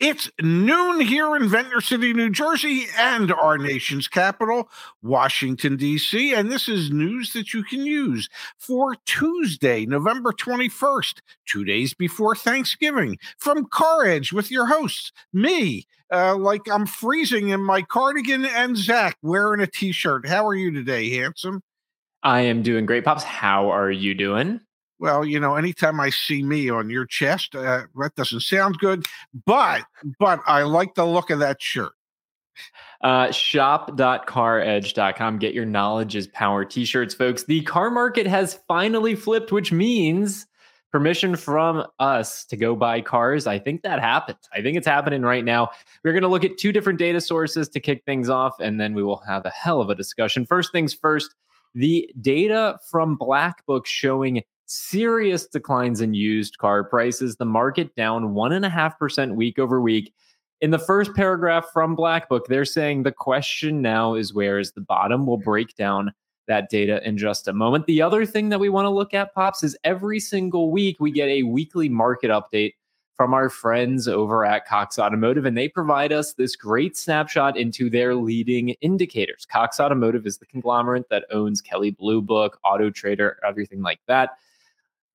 It's noon here in Ventnor City, New Jersey, and our nation's capital, Washington, D.C. And this is news that you can use for Tuesday, November 21st, two days before Thanksgiving, from Car Edge with your hosts, me, uh, like I'm freezing in my cardigan, and Zach wearing a t shirt. How are you today, handsome? I am doing great, Pops. How are you doing? Well, you know, anytime I see me on your chest, uh, that doesn't sound good, but but I like the look of that shirt. Uh, shop.caredge.com. Get your knowledge is power t-shirts, folks. The car market has finally flipped, which means permission from us to go buy cars. I think that happened. I think it's happening right now. We're going to look at two different data sources to kick things off, and then we will have a hell of a discussion. First things first, the data from Black Book showing serious declines in used car prices, the market down 1.5% week over week. In the first paragraph from Black Book, they're saying the question now is where is the bottom? We'll break down that data in just a moment. The other thing that we want to look at, Pops, is every single week we get a weekly market update from our friends over at Cox Automotive, and they provide us this great snapshot into their leading indicators. Cox Automotive is the conglomerate that owns Kelley Blue Book, Auto Trader, everything like that.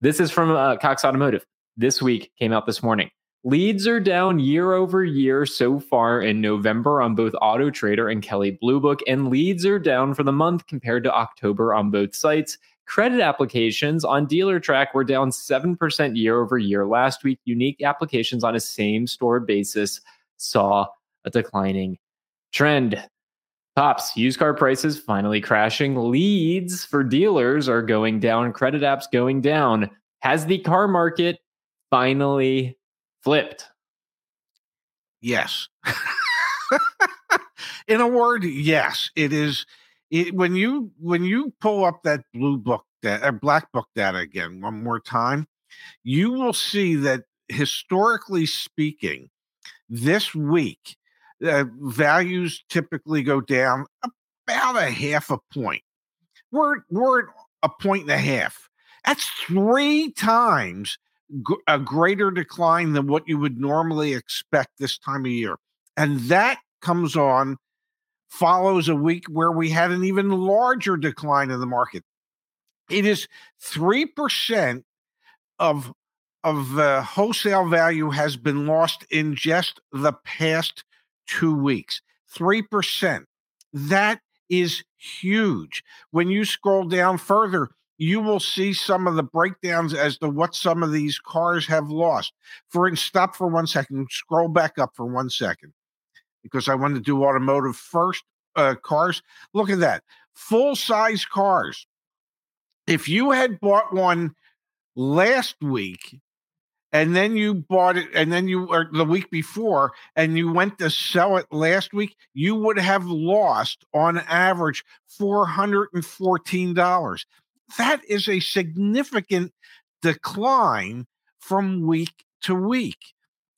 This is from uh, Cox Automotive. This week came out this morning. Leads are down year over year so far in November on both Auto Trader and Kelley Blue Book, and leads are down for the month compared to October on both sites. Credit applications on Dealertrack were down 7% year over year last week. Unique applications on a same store basis saw a declining trend. Pops, used car prices finally crashing. Leads for dealers are going down. Credit apps going down. Has the car market finally flipped? Yes. In a word, yes. It is. It, when you when you pull up that blue book that uh, black book data again one more time, you will see that historically speaking, this week uh, values typically go down about a half a point. We're we're at a point and a half. That's three times g- a greater decline than what you would normally expect this time of year, and that comes on follows a week where we had an even larger decline in the market. It is three percent of of uh, wholesale value has been lost in just the past two weeks. 3%. That is huge. When you scroll down further, you will see some of the breakdowns as to what some of these cars have lost. For instance, stop for one second, scroll back up for one second, because I want to do automotive first. Uh, cars, look at that full size cars. If you had bought one last week and then you bought it and then you or the week before and you went to sell it last week you would have lost on average $414 that is a significant decline from week to week.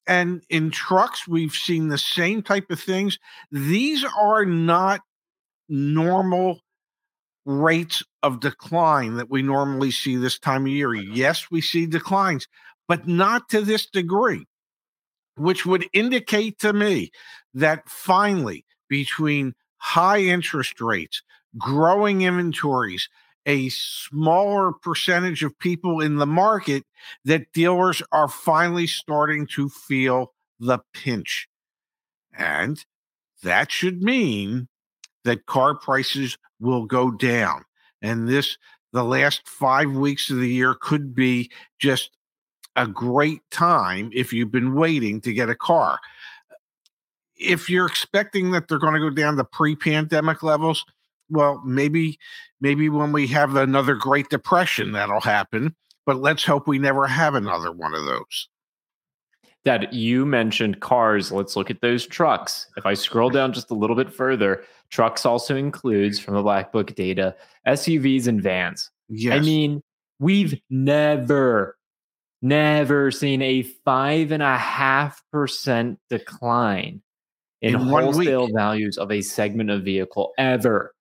And in trucks we've seen the same type of things. These are not normal rates of decline that we normally see this time of year. Yes we see declines but not to this degree, which would indicate to me that finally, between high interest rates, growing inventories, a smaller percentage of people in the market, that dealers are finally starting to feel the pinch. And that should mean that car prices will go down. And this, the last five weeks of the year, could be just a great time if you've been waiting to get a car. If you're expecting that they're going to go down to pre-pandemic levels, well, maybe maybe when we have another Great Depression that'll happen, but let's hope we never have another one of those. Dad, you mentioned cars. Let's look at those trucks. If I scroll down just a little bit further, trucks also includes from the Black Book data SUVs and vans. Yes. I mean, we've never never seen a five and a half percent decline in, in wholesale values of a segment of vehicle ever.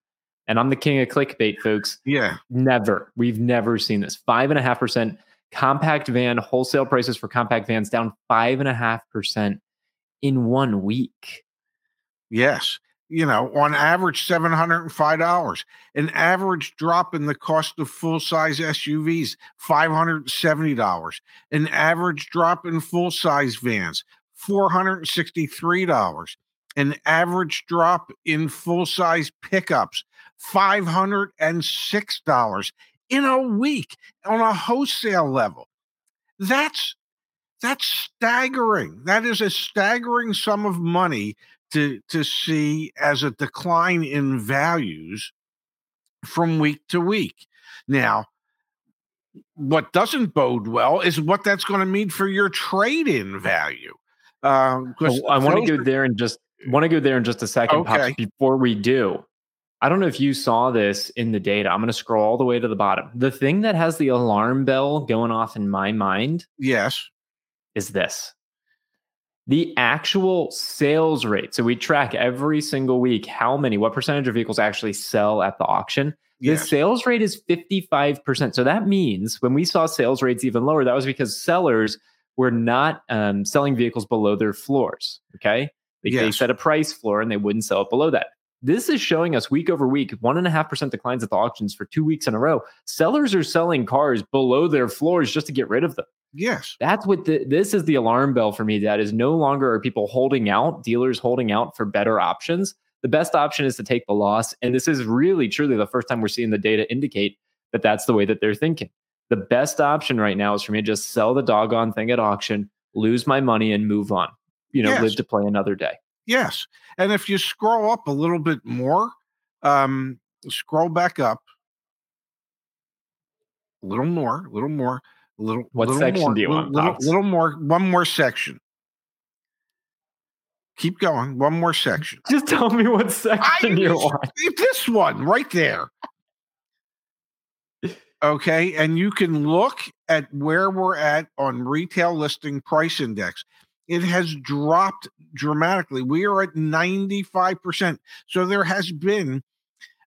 And I'm the king of clickbait, folks. Yeah. Never. We've never seen this. Five and a half percent compact van wholesale prices for compact vans down five and a half percent in one week. Yes. You know, on average, $705. An average drop in the cost of full size SUVs, $570. An average drop in full size vans, $463. An average drop in full size pickups, $506 in a week on a wholesale level. That's that's staggering. That is a staggering sum of money to to see as a decline in values from week to week. Now, what doesn't bode well is what that's going to mean for your trade-in value. Uh, I want to go there and just want to go there in just a second, okay. Pops, before we do. I don't know if you saw this in the data. I'm going to scroll all the way to the bottom. The thing that has the alarm bell going off in my mind, yes, is this. The actual sales rate. So we track every single week how many, what percentage of vehicles actually sell at the auction. The sales rate is 55%. So that means when we saw sales rates even lower, that was because sellers were not um, selling vehicles below their floors. Okay. They, yes. they set a price floor and they wouldn't sell it below that. This is showing us week over week, one and a half percent declines at the auctions for two weeks in a row. Sellers are selling cars below their floors just to get rid of them. Yes. That's what the, this is the alarm bell for me. That is no longer are people holding out, dealers holding out for better options. The best option is to take the loss. And this is really, truly the first time we're seeing the data indicate that that's the way that they're thinking. The best option right now is for me to just sell the doggone thing at auction, lose my money, and move on. You know, yes. live to play another day. Yes. And if you scroll up a little bit more, um, scroll back up a little more, a little more, little. What little section more, do you little, want? Little, little more, one more section. Keep going. One more section. Just tell me what section I, you want. This one right there. Okay. And you can look at where we're at on retail listing price index it has dropped dramatically. We are at 95%. So there has been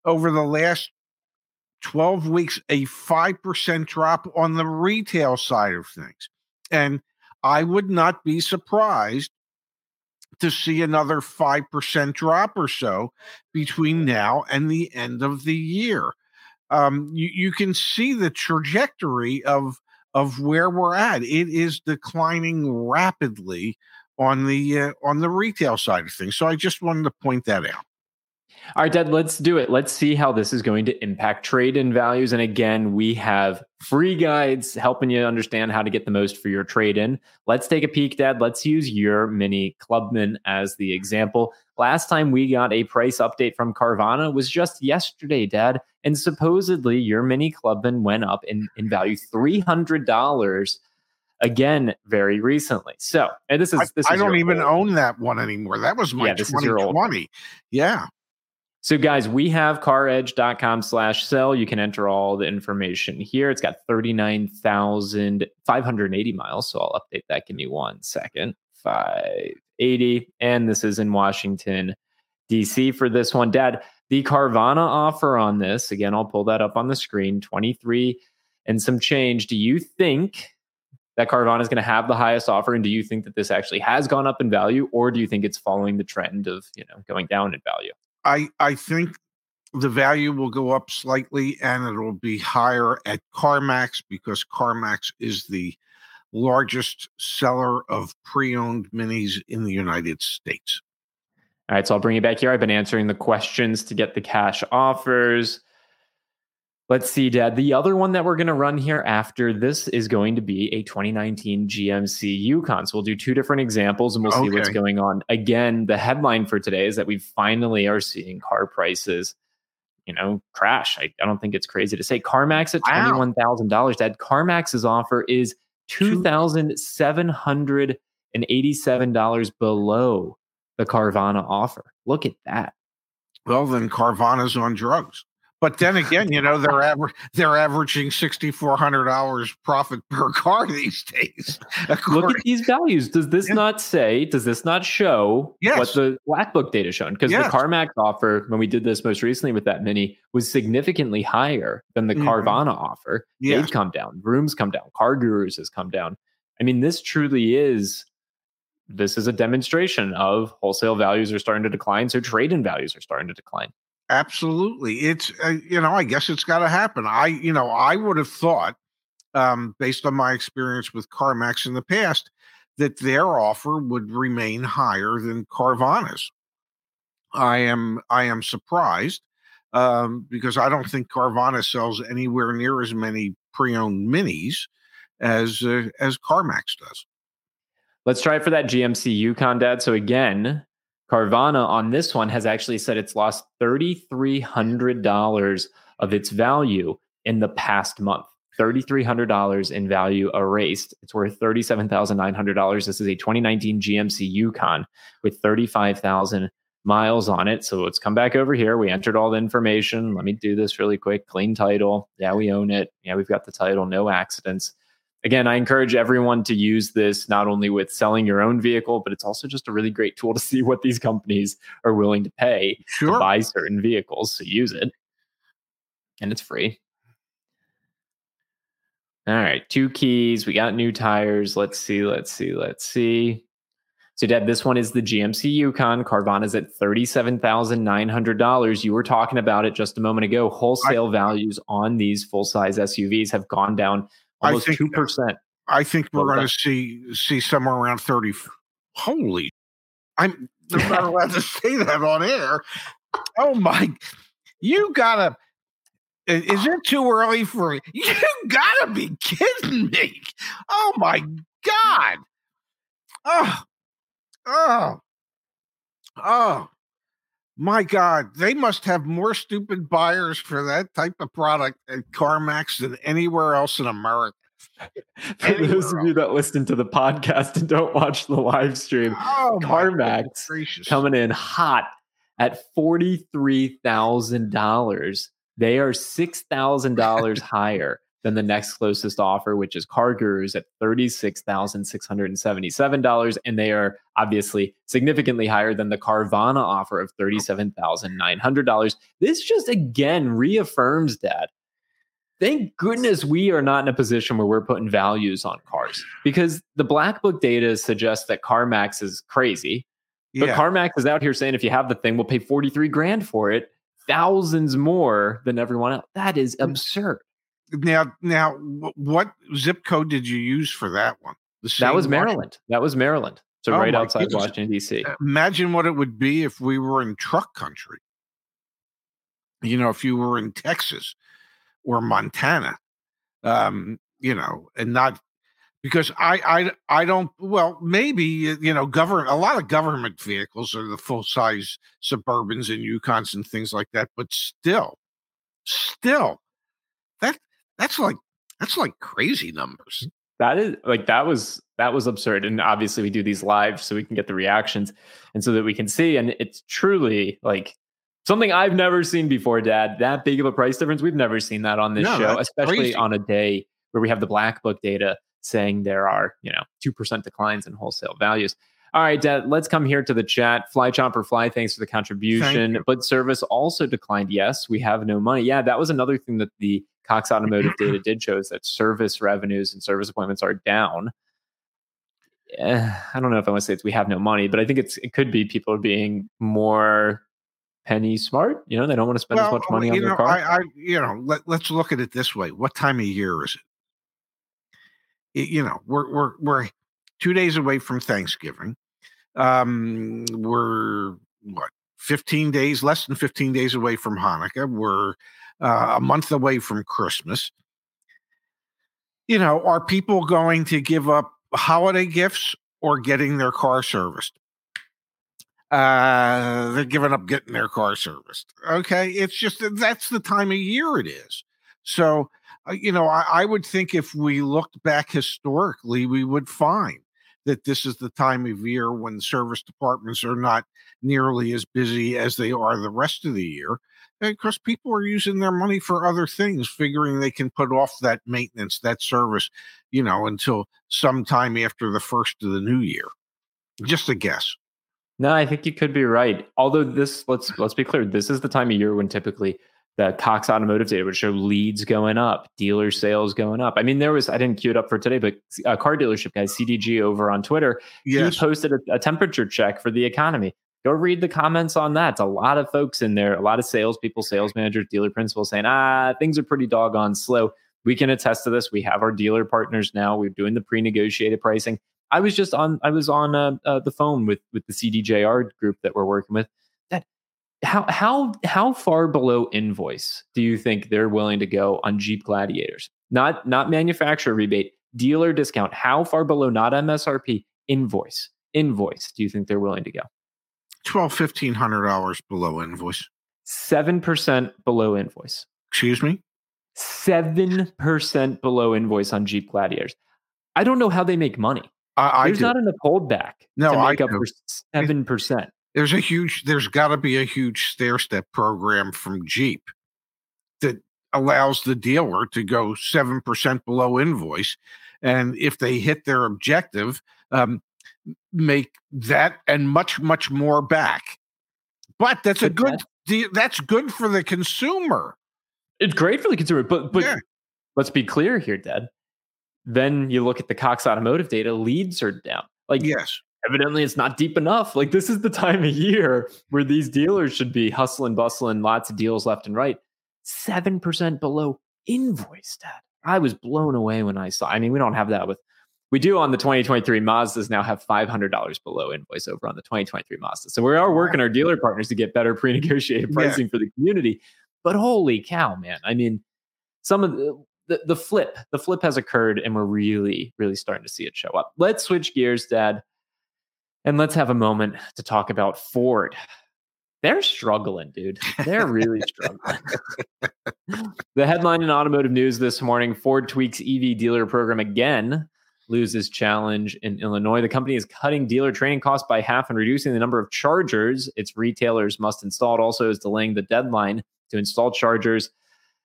over the last 12 weeks a 5% drop on the retail side of things. And I would not be surprised to see another 5% drop or so between now and the end of the year. Um, you, you can see the trajectory of of where we're at. It is declining rapidly on the uh, on the retail side of things. So I just wanted to point that out. All right, Dad, let's do it. Let's see how this is going to impact trade in values. And again, we have free guides helping you understand how to get the most for your trade in. Let's take a peek, Dad. Let's use your mini clubman as the example. Last time we got a price update from Carvana was just yesterday, Dad. And supposedly your mini clubman went up in, in value $300 again very recently. So, and this is this I, is I don't even old. own that one anymore. That was my yeah, 2020. Yeah. So, guys, we have caredge.com slash sell. You can enter all the information here. It's got 39,580 miles. So I'll update that. Give me one second. 580. And this is in Washington, D.C. for this one. Dad, the Carvana offer on this, again, I'll pull that up on the screen 23 and some change. Do you think that Carvana is going to have the highest offer? And do you think that this actually has gone up in value, or do you think it's following the trend of you know going down in value? I I think the value will go up slightly, and it'll be higher at CarMax because CarMax is the largest seller of pre-owned minis in the United States. All right, so I'll bring you back here. I've been answering the questions to get the cash offers. Let's see, Dad. The other one that we're going to run here after this is going to be a 2019 GMC Yukon. So we'll do two different examples and we'll see okay. what's going on. Again, the headline for today is that we finally are seeing car prices, you know, crash. I, I don't think it's crazy to say. CarMax at $21,000. Dad, CarMax's offer is $2,787 below the Carvana offer. Look at that. Well, then Carvana's on drugs. But then again, you know they're aver- they're averaging sixty four hundred dollars profit per car these days. Look at these values. Does this yeah. not say? Does this not show yes. what the Black Book data shown? Because yes. the CarMax offer, when we did this most recently with that Mini, was significantly higher than the mm-hmm. Carvana offer. Yes. They've come down. Vroom's come down. CarGurus has come down. I mean, this truly is this is a demonstration of wholesale values are starting to decline. So trade in values are starting to decline. Absolutely. It's, uh, you know, I guess it's got to happen. I, you know, I would have thought, um, based on my experience with CarMax in the past, that their offer would remain higher than Carvana's. I am, I am surprised um, because I don't think Carvana sells anywhere near as many pre-owned minis as uh, as CarMax does. Let's try for that GMC Yukon, Dad. So again, Carvana on this one has actually said it's lost $3,300 of its value in the past month. $3,300 in value erased. It's worth $37,900. This is a 2019 GMC Yukon with 35,000 miles on it. So let's come back over here. We entered all the information. Let me do this really quick. Clean title. Yeah, we own it. Yeah, we've got the title. No accidents again, I encourage everyone to use this not only with selling your own vehicle, but it's also just a really great tool to see what these companies are willing to pay sure. to buy certain vehicles. So use it. And it's free. All right, two keys. We got new tires. Let's see, let's see, let's see. So, Deb, this one is the GMC Yukon. Carvana's at $37,900. You were talking about it just a moment ago. Wholesale I, values on these full size SUVs have gone down almost two percent. I think we're going to see see somewhere around thirty. Holy, I'm not allowed to say that on air. Oh my, you gotta. Is it too early for you? Gotta be kidding me! Oh my god! Oh, oh, oh my God, they must have more stupid buyers for that type of product at CarMax than anywhere else in America. For those of you that listen to the podcast and don't watch the live stream, oh, CarMax coming in hot at $43,000. They are $6,000 higher than the next closest offer, which is CarGurus at $36,677. And they are obviously significantly higher than the Carvana offer of $37,900. This just again reaffirms that. Thank goodness we are not in a position where we're putting values on cars because the Black Book data suggests that CarMax is crazy. But yeah. CarMax is out here saying if you have the thing, we'll pay 43 grand for it, thousands more than everyone else. That is hmm. absurd. Now, now, what zip code did you use for that one? that was Maryland. That was Maryland. So oh right outside goodness. Washington D.C. Imagine what it would be if we were in truck country. You know, if you were in Texas or Montana, um, you know, and not because I I I don't well maybe you know government a lot of government vehicles are the full size Suburbans and Yukons and things like that, but still, still that that's like that's like crazy numbers. That is like that was that was absurd. And obviously we do these live so we can get the reactions and so that we can see. And it's truly like something I've never seen before, Dad. That big of a price difference. We've never seen that on this no, show, especially crazy. on a day where we have the black book data saying there are, you know, 2% declines in wholesale values. All right, Dad, let's come here to the chat. Fly Chopper Fly, thanks for the contribution. But service also declined. Yes, we have no money. Yeah, that was another thing that the Cox Automotive data did show is that service revenues and service appointments are down. Eh, I don't know if I want to say it's we have no money, but I think it's it could be people are being more penny smart. You know, they don't want to spend well, as much money on their know, car. I, I, you know, let, let's look at it this way: what time of year is it? it you know, we're we're we're two days away from Thanksgiving. Um, we're what 15 days, less than 15 days away from Hanukkah. We're uh, a month away from Christmas. You know, are people going to give up holiday gifts or getting their car serviced? Uh, they're giving up getting their car serviced. Okay. It's just that's the time of year it is. So, uh, you know, I, I would think if we looked back historically, we would find that this is the time of year when service departments are not nearly as busy as they are the rest of the year because people are using their money for other things, figuring they can put off that maintenance, that service, you know, until sometime after the first of the new year. Just a guess. No, I think you could be right. Although this, let's let's be clear, this is the time of year when typically the Cox Automotive data would show leads going up, dealer sales going up. I mean, there was I didn't queue it up for today, but a car dealership guy, CDG, over on Twitter, yes. he posted a, a temperature check for the economy. Go read the comments on that. It's a lot of folks in there, a lot of salespeople, sales managers, dealer principals saying, ah, things are pretty doggone slow. We can attest to this. We have our dealer partners now. We're doing the pre-negotiated pricing. I was just on. I was on uh, uh, the phone with with the CDJR group that we're working with That how how how far below invoice do you think they're willing to go on Jeep Gladiators? Not not manufacturer rebate, dealer discount. How far below not MSRP invoice invoice do you think they're willing to go? Twelve fifteen hundred dollars below invoice. Seven percent below invoice. Excuse me. Seven percent below invoice on Jeep Gladiators. I don't know how they make money. I, I There's do. not enough holdback no, to make I up do. for seven percent there's a huge there's got to be a huge stair step program from jeep that allows the dealer to go 7% below invoice and if they hit their objective um, make that and much much more back but that's a good that's good for the consumer it's great for the consumer but but yeah. let's be clear here dad then you look at the cox automotive data leads are down like yes evidently it's not deep enough. Like this is the time of year where these dealers should be hustling, bustling, lots of deals left and right. Seven percent below invoice dad. I was blown away when I saw. I mean, we don't have that with. We do on the 2023 Mazdas now have $500 below invoice over on the 2023 Mazda. So we are working our dealer partners to get better pre-negotiated pricing yeah. for the community. But holy cow, man! I mean, some of the, the the flip, the flip has occurred, and we're really, really starting to see it show up. Let's switch gears, Dad. And let's have a moment to talk about Ford. They're struggling, dude. They're really struggling. the headline in automotive news this morning Ford tweaks EV dealer program again, loses challenge in Illinois. The company is cutting dealer training costs by half and reducing the number of chargers its retailers must install. It also is delaying the deadline to install chargers,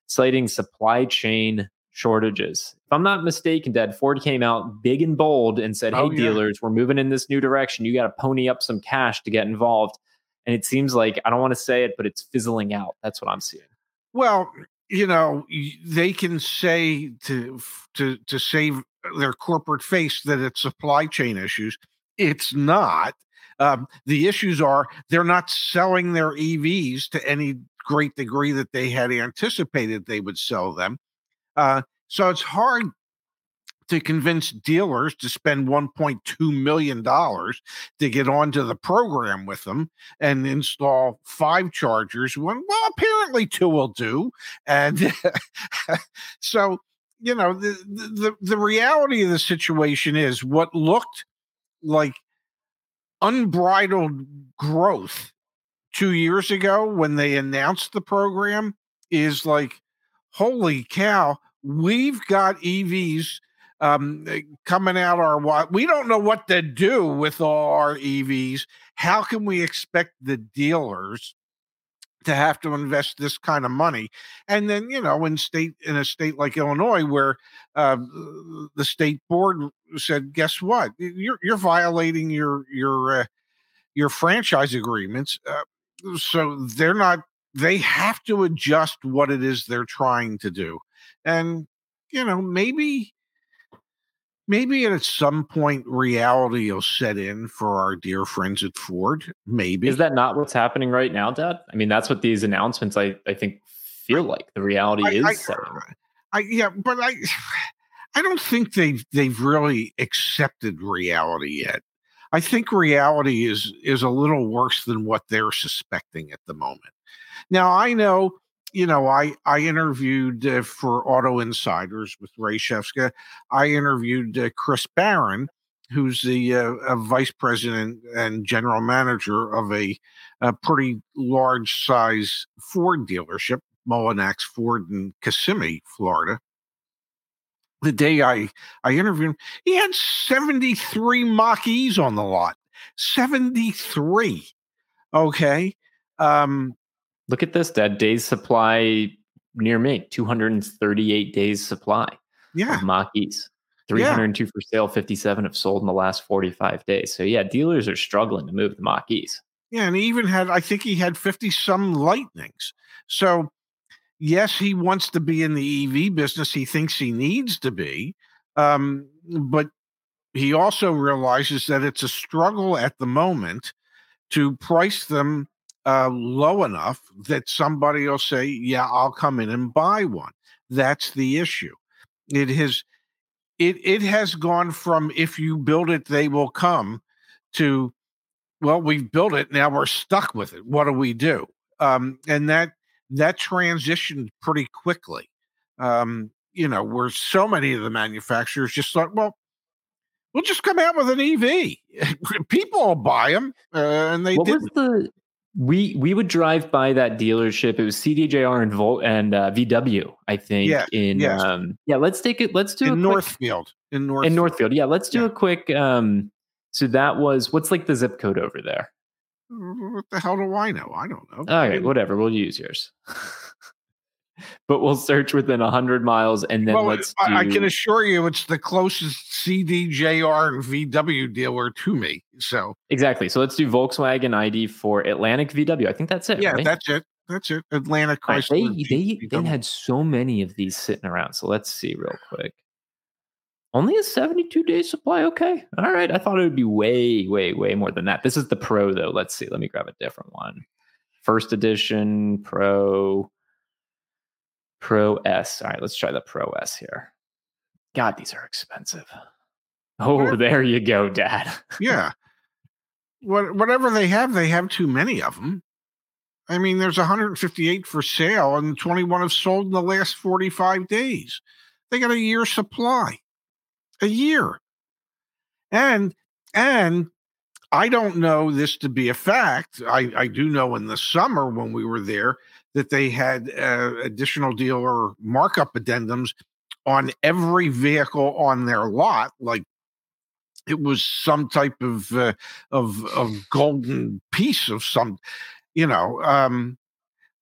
citing supply chain shortages. If I'm not mistaken, Dad, Ford came out big and bold and said, oh, Hey, yeah. dealers, we're moving in this new direction. You got to pony up some cash to get involved. And it seems like, I don't want to say it, but it's fizzling out. That's what I'm seeing. Well, you know, they can say to to to save their corporate face that it's supply chain issues. It's not. Um, the issues are they're not selling their EVs to any great degree that they had anticipated they would sell them. Uh, so it's hard to convince dealers to spend 1.2 million dollars to get onto the program with them and install five chargers when well apparently two will do and so you know the, the the reality of the situation is what looked like unbridled growth 2 years ago when they announced the program is like holy cow we've got EVs um, coming out our we don't know what to do with all our EVs. How can we expect the dealers to have to invest this kind of money? And then you know, in state in a state like Illinois, where uh, the state board said, "Guess what? You're you're violating your your uh, your franchise agreements." Uh, so they're not. They have to adjust what it is they're trying to do and you know maybe maybe at some point reality will set in for our dear friends at ford maybe. Is that not what's happening right now dad? I mean that's what these announcements i, I think feel like the reality I, is I, setting. I, yeah but i i don't think they've they've really accepted reality yet. I think reality is is a little worse than what they're suspecting at the moment. Now i know you know, I I interviewed uh, for Auto Insiders with Ray Shefska. I interviewed uh, Chris Barron, who's the uh, vice president and general manager of a, a pretty large size Ford dealership, Mullinax Ford in Kissimmee, Florida. The day I I interviewed him, he had seventy three Mach E's on the lot. Seventy three. Okay. Um, Look at this, Dad. Days supply near me, 238 days supply. Yeah. Mach-E's. 302 yeah. for sale, 57 have sold in the last 45 days. So yeah, dealers are struggling to move the Mach-E's. Yeah, and he even had, I think he had 50 some lightnings. So, yes, he wants to be in the EV business. He thinks he needs to be. Um, but he also realizes that it's a struggle at the moment to price them uh, low enough that somebody will say, "Yeah, I'll come in and buy one." That's the issue. It has it it has gone from if you build it, they will come to well, we've built it, now we're stuck with it. What do we do? Um, and that that transitioned pretty quickly. Um, you know, where so many of the manufacturers just thought, well, we'll just come out with an EV. People will buy them, uh, and they what did. was the we we would drive by that dealership. It was CDJR and Volt and uh, VW, I think. Yeah, in yes. um, yeah, let's take it. Let's do in a quick- Northfield. In Northfield. in Northfield. Yeah, let's do Yeah. a quick. Um, so that was what's like the zip code over there? What the hell do I know? I don't know. Okay, whatever. We'll use yours. but we'll search within hundred miles, and then well, let's. Do, I, can assure you, it's the closest CDJR and VW dealer to me. So exactly. So let's do Volkswagen ID.4 Atlantic VW. I think that's it. yeah, right? that's it. That's it. Atlantic right, They they they had so many of these sitting around. So let's see real quick. Only a 72 day supply. Okay. All right. I thought it would be way, way, way more than that. This is the Pro, though. Let's see. Let me grab a different one. First edition Pro, Pro S. All right. Let's try the Pro S here. God, these are expensive. Oh, Whatever. there you go, Dad. yeah. What, whatever they have, they have too many of them. I mean, there's 158 for sale, and 21 have sold in the last 45 days. They got a year supply, a year, and and I don't know this to be a fact. I I do know in the summer when we were there that they had uh, additional dealer markup addendums on every vehicle on their lot, like it was some type of uh, of of golden piece of some you know um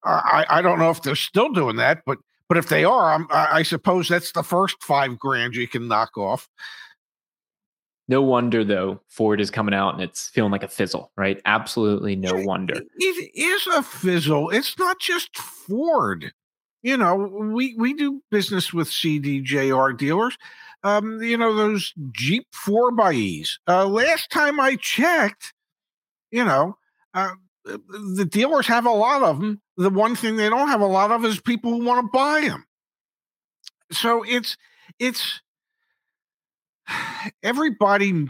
i i don't know if they're still doing that but but if they are I'm, i I suppose that's the first five grand you can knock off No wonder, though, Ford is coming out and it's feeling like a fizzle, right? Absolutely no wonder. It- it is a fizzle. It's not just ford. You know we we do business with cdjr dealers. Um you know those jeep 4xe's uh last time i checked you know uh, the dealers have a lot of them the one thing they don't have a lot of is people who want to buy them so it's it's everybody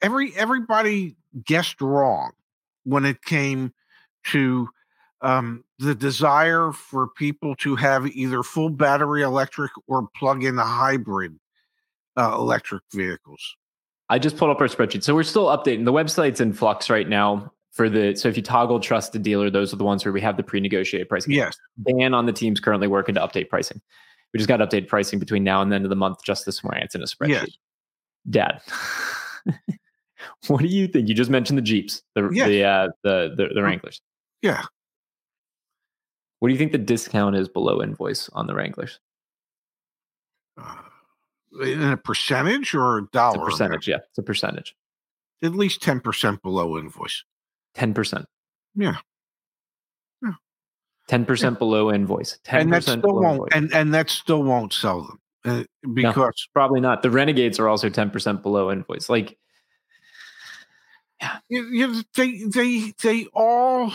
every everybody guessed wrong when it came to um, the desire for people to have either full battery electric or plug-in hybrid uh, electric vehicles. I just pulled up our spreadsheet. So we're still updating. The website's in flux right now for the so if you toggle trusted dealer, those are the ones where we have the pre-negotiated pricing. Yes, Dan on the team's currently working to update pricing. We just got updated pricing between now and the end of the month just this morning. It's in a spreadsheet. Yes. Dad. what do you think? You just mentioned the Jeeps, the Yes. the, uh, the the the Wranglers. yeah. What do you think the discount is below invoice on the Wranglers? Uh, in a percentage or a It's dollar? a percentage, yeah. It's a percentage. At least ten percent below invoice. Ten percent. Yeah. Yeah. Ten percent below invoice. Ten and that still won't. invoice. And and that still won't sell them uh, because Probably not. The Renegades are also ten percent below invoice. Like you, you, they they they all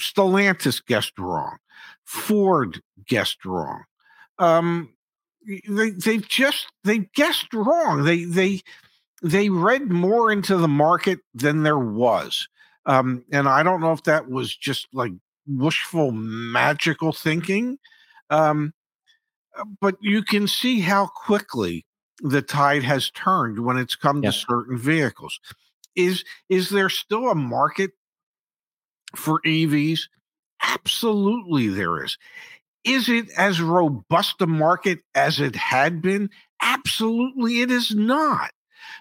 Stellantis guessed wrong, Ford guessed wrong. Um, they they just they guessed wrong. They they they read more into the market than there was. Um, and I don't know if that was just like wishful magical thinking. Um, but you can see how quickly the tide has turned when it's come Yeah. to certain vehicles. Is is there still a market for EVs? Absolutely, there is. Is it as robust a market as it had been? Absolutely, it is not.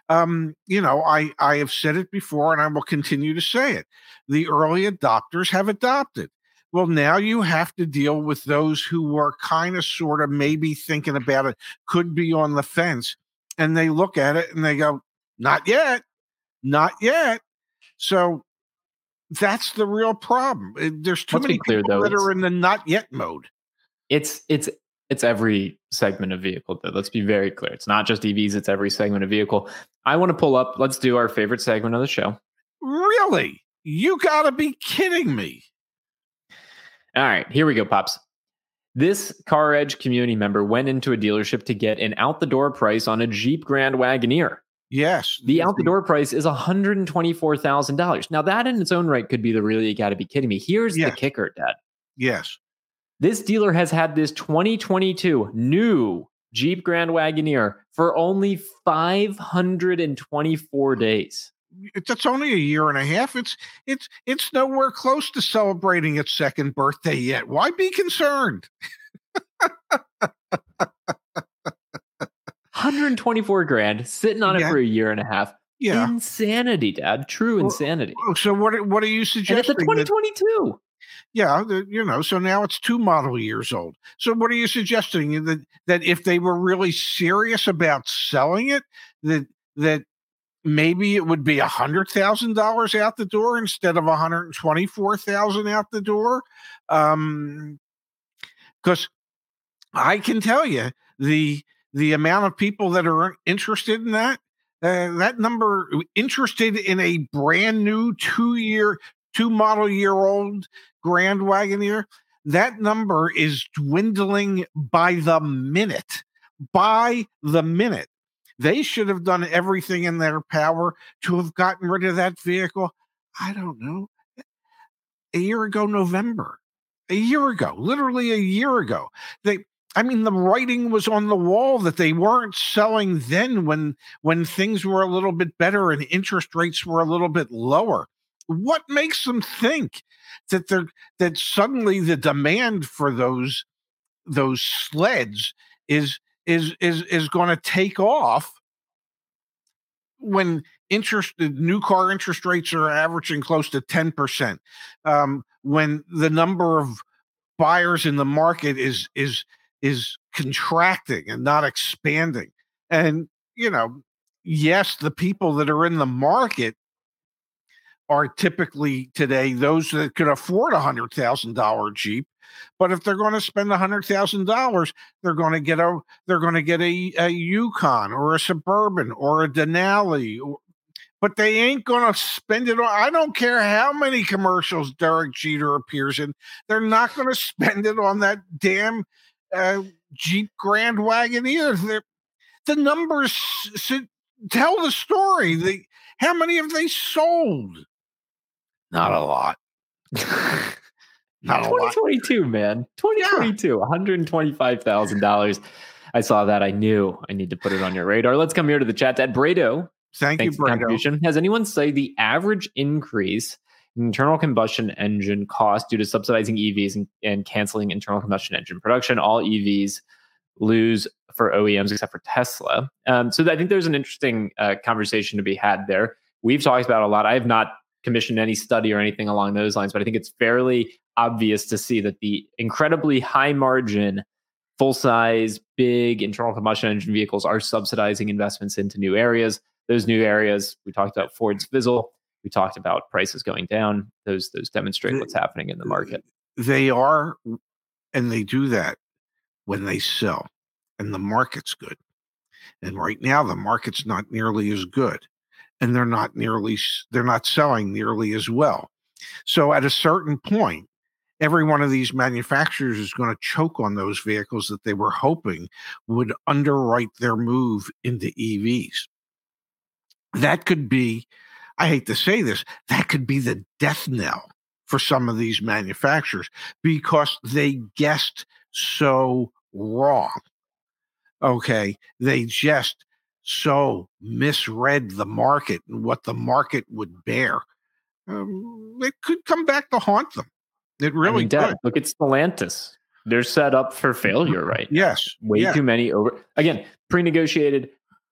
Um, you know, I I have said it before, and I will continue to say it. The early adopters have adopted. Well, now you have to deal with those who are kind of, sort of, maybe thinking about it, could be on the fence, and they look at it and they go, "Not yet, not yet." So That's the real problem. Uh, There's too Let's many clear, people though, that are in the not yet mode. It's it's it's every segment of vehicle though. Let's be very clear. It's not just EVs, it's every segment of vehicle. I want to pull up, let's do our favorite segment of the show. Really? You got to be kidding me. All right, here we go, Pops. This Car Edge community member went into a dealership to get an out the door price on a Jeep Grand Wagoneer. Yes. The out the door price is $124,000. Now, that in its own right could be the really, you got to be kidding me. Here's Yeah. the kicker, Dad. Yes. This dealer has had this 2022 new Jeep Grand Wagoneer for only 524 days. It's, it's only a year and a half. It's it's it's nowhere close to celebrating its second birthday yet. Why be concerned? 124 grand sitting on it for a year and a half. Yeah. Insanity, Dad. True Well, insanity. Oh, So what what are you And it's a suggesting? that- 2022. yeah, the, you know, so now it's two model years old. So what are you suggesting that that if they were really serious about selling it, that that maybe it would be a hundred thousand dollars out the door instead of a hundred twenty four thousand out the door? Um, because I can tell you the the amount of people that are interested in that uh, that number interested in a brand new two year two model year old Grand Wagoneer that number is dwindling by the minute by the minute they should have done everything in their power to have gotten rid of that vehicle i don't know a year ago november a year ago literally a year ago they I mean, the writing was on the wall that they weren't selling then when when things were a little bit better and interest rates were a little bit lower. What makes them think that they're that suddenly the demand for those those sleds is is is is going to take off when interest new car interest rates are averaging close to 10% um, when the number of buyers in the market is is is contracting and not expanding. And, you know, yes, the people that are in the market are typically today those that could afford a hundred thousand dollar Jeep. But if they're going to spend hundred thousand dollars, they're going to get a they're going to get a, a Yukon or a Suburban or a Denali. But they ain't going to spend it on. I don't care how many commercials Derek Jeter appears in. They're not going to spend it on that damn uh, Jeep Grand Wagoneer. They're, the numbers s- s- tell the story. The, how many have they sold? Not a lot. Not lot. 2022, man. 2022, $125,000. I saw that. I knew I need to put it on your radar. Let's come here to the chat. At Brado, Thank you, for the Brando. contribution. Has anyone say the average increase in internal combustion engine cost due to subsidizing EVs and, and canceling internal combustion engine production? All EVs lose for OEMs except for Tesla. Um, so I think there's an interesting uh, conversation to be had there. We've talked about a lot. I have not commissioned any study or anything along those lines, but I think it's fairly obvious to see that the incredibly high margin, full size, big internal combustion engine vehicles are subsidizing investments into new areas. Those new areas, we talked about Ford's Fizzle. We talked about prices going down. Those those demonstrate what's happening in the market. They are, and they do that when they sell, and the market's good. And right now, the market's not nearly as good, and they're not nearly they're not selling nearly as well. So at a certain point, every one of these manufacturers is going to choke on those vehicles that they were hoping would underwrite their move into EVs. That could be, I hate to say this, that could be the death knell for some of these manufacturers because they guessed so wrong. Okay. They just so misread the market and what the market would bear. Um, it could come back to haunt them. It I really mean, Dad, could. look at Stellantis. They're set up for failure right. Yes. way yeah. too many over again pre-negotiated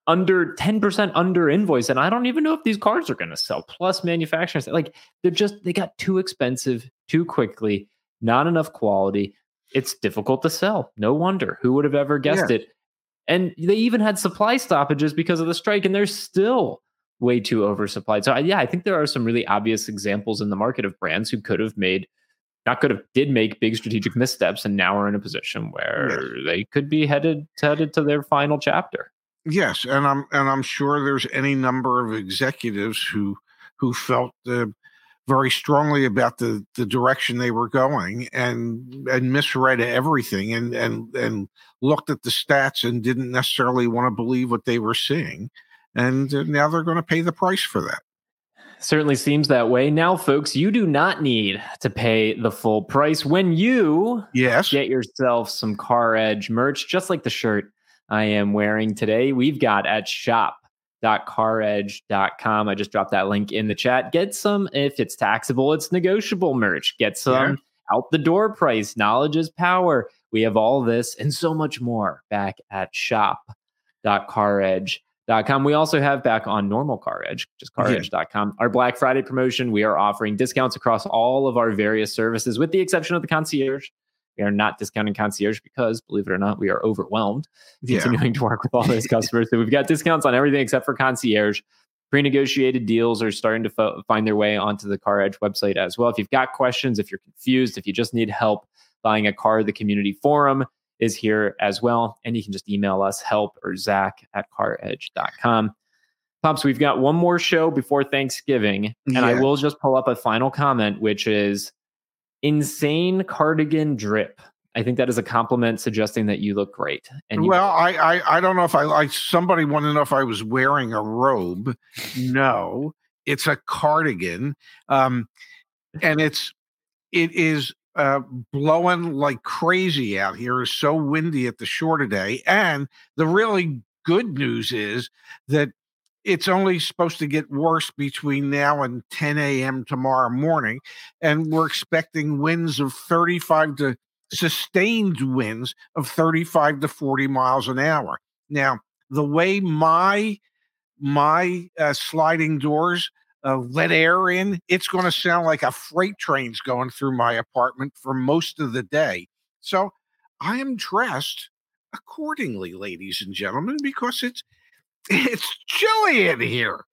under 10% under invoice and i don't even know if these cars are going to sell plus manufacturers like they're just they got too expensive too quickly not enough quality it's difficult to sell no wonder who would have ever guessed it and they even had supply stoppages because of the strike and they're still way too oversupplied. So yeah, I think there are some really obvious examples in the market of brands who could have made not could have did make big strategic missteps and now are in a position where yes. they could be headed headed to their final chapter. Yes, and I'm and I'm sure there's any number of executives who who felt uh, very strongly about the the direction they were going and and misread everything and and and looked at the stats and didn't necessarily want to believe what they were seeing and uh, now they're going to pay the price for that certainly seems that way. Now, folks, you do not need to pay the full price when you yes get yourself some CarEdge merch, just like the shirt I am wearing today. We've got at shop.caredge.com. I just dropped that link in the chat. Get some if it's taxable, it's negotiable merch. Get some yeah. out the door price. Knowledge is power. We have all this and so much more back at shop.caredge.com Com. We also have back on normal CarEdge, just caredge.com. Yeah. Our Black Friday promotion, we are offering discounts across all of our various services, with the exception of the concierge. We are not discounting concierge because, believe it or not, we are overwhelmed continuing to work with all those customers. so we've got discounts on everything except for concierge. Pre-negotiated deals are starting to fo- find their way onto the CarEdge website as well. If you've got questions, if you're confused, if you just need help buying a car, the community forum is here as well. And you can just email us help or Zach at caredge.com. Pops, we've got one more show before Thanksgiving. And yeah. I will just pull up a final comment, which is insane cardigan drip. I think that is a compliment suggesting that you look great. And well, I, I I don't know if I like somebody wanted to know if I was wearing a robe. No, it's a cardigan. Um, and it's it is uh, blowing like crazy out here. It's so windy at the shore today. And the really good news is that it's only supposed to get worse between now and 10 a.m. tomorrow morning. And we're expecting winds of 35 to sustained winds of 35 to 40 miles an hour. Now, the way my my uh, sliding doors uh, let air in, it's going to sound like a freight train's going through my apartment for most of the day. So I am dressed accordingly, ladies and gentlemen, because it's it's chilly in here.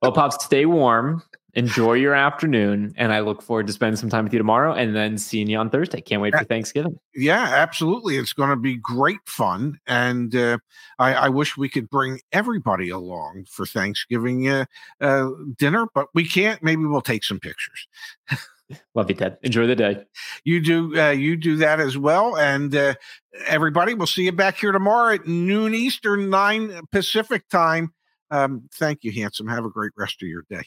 well, pops, stay warm enjoy your afternoon and i look forward to spending some time with you tomorrow and then seeing you on thursday. Can't wait for thanksgiving. yeah absolutely. It's going to be great fun and uh, I, I, wish we could bring everybody along for thanksgiving uh, uh, dinner but we can't. Maybe we'll take some pictures love you ted. Enjoy the day. You do uh, you do that as well and uh, everybody we'll see you back here tomorrow at noon eastern 9 pacific time. Um, thank you handsome. Have a great rest of your day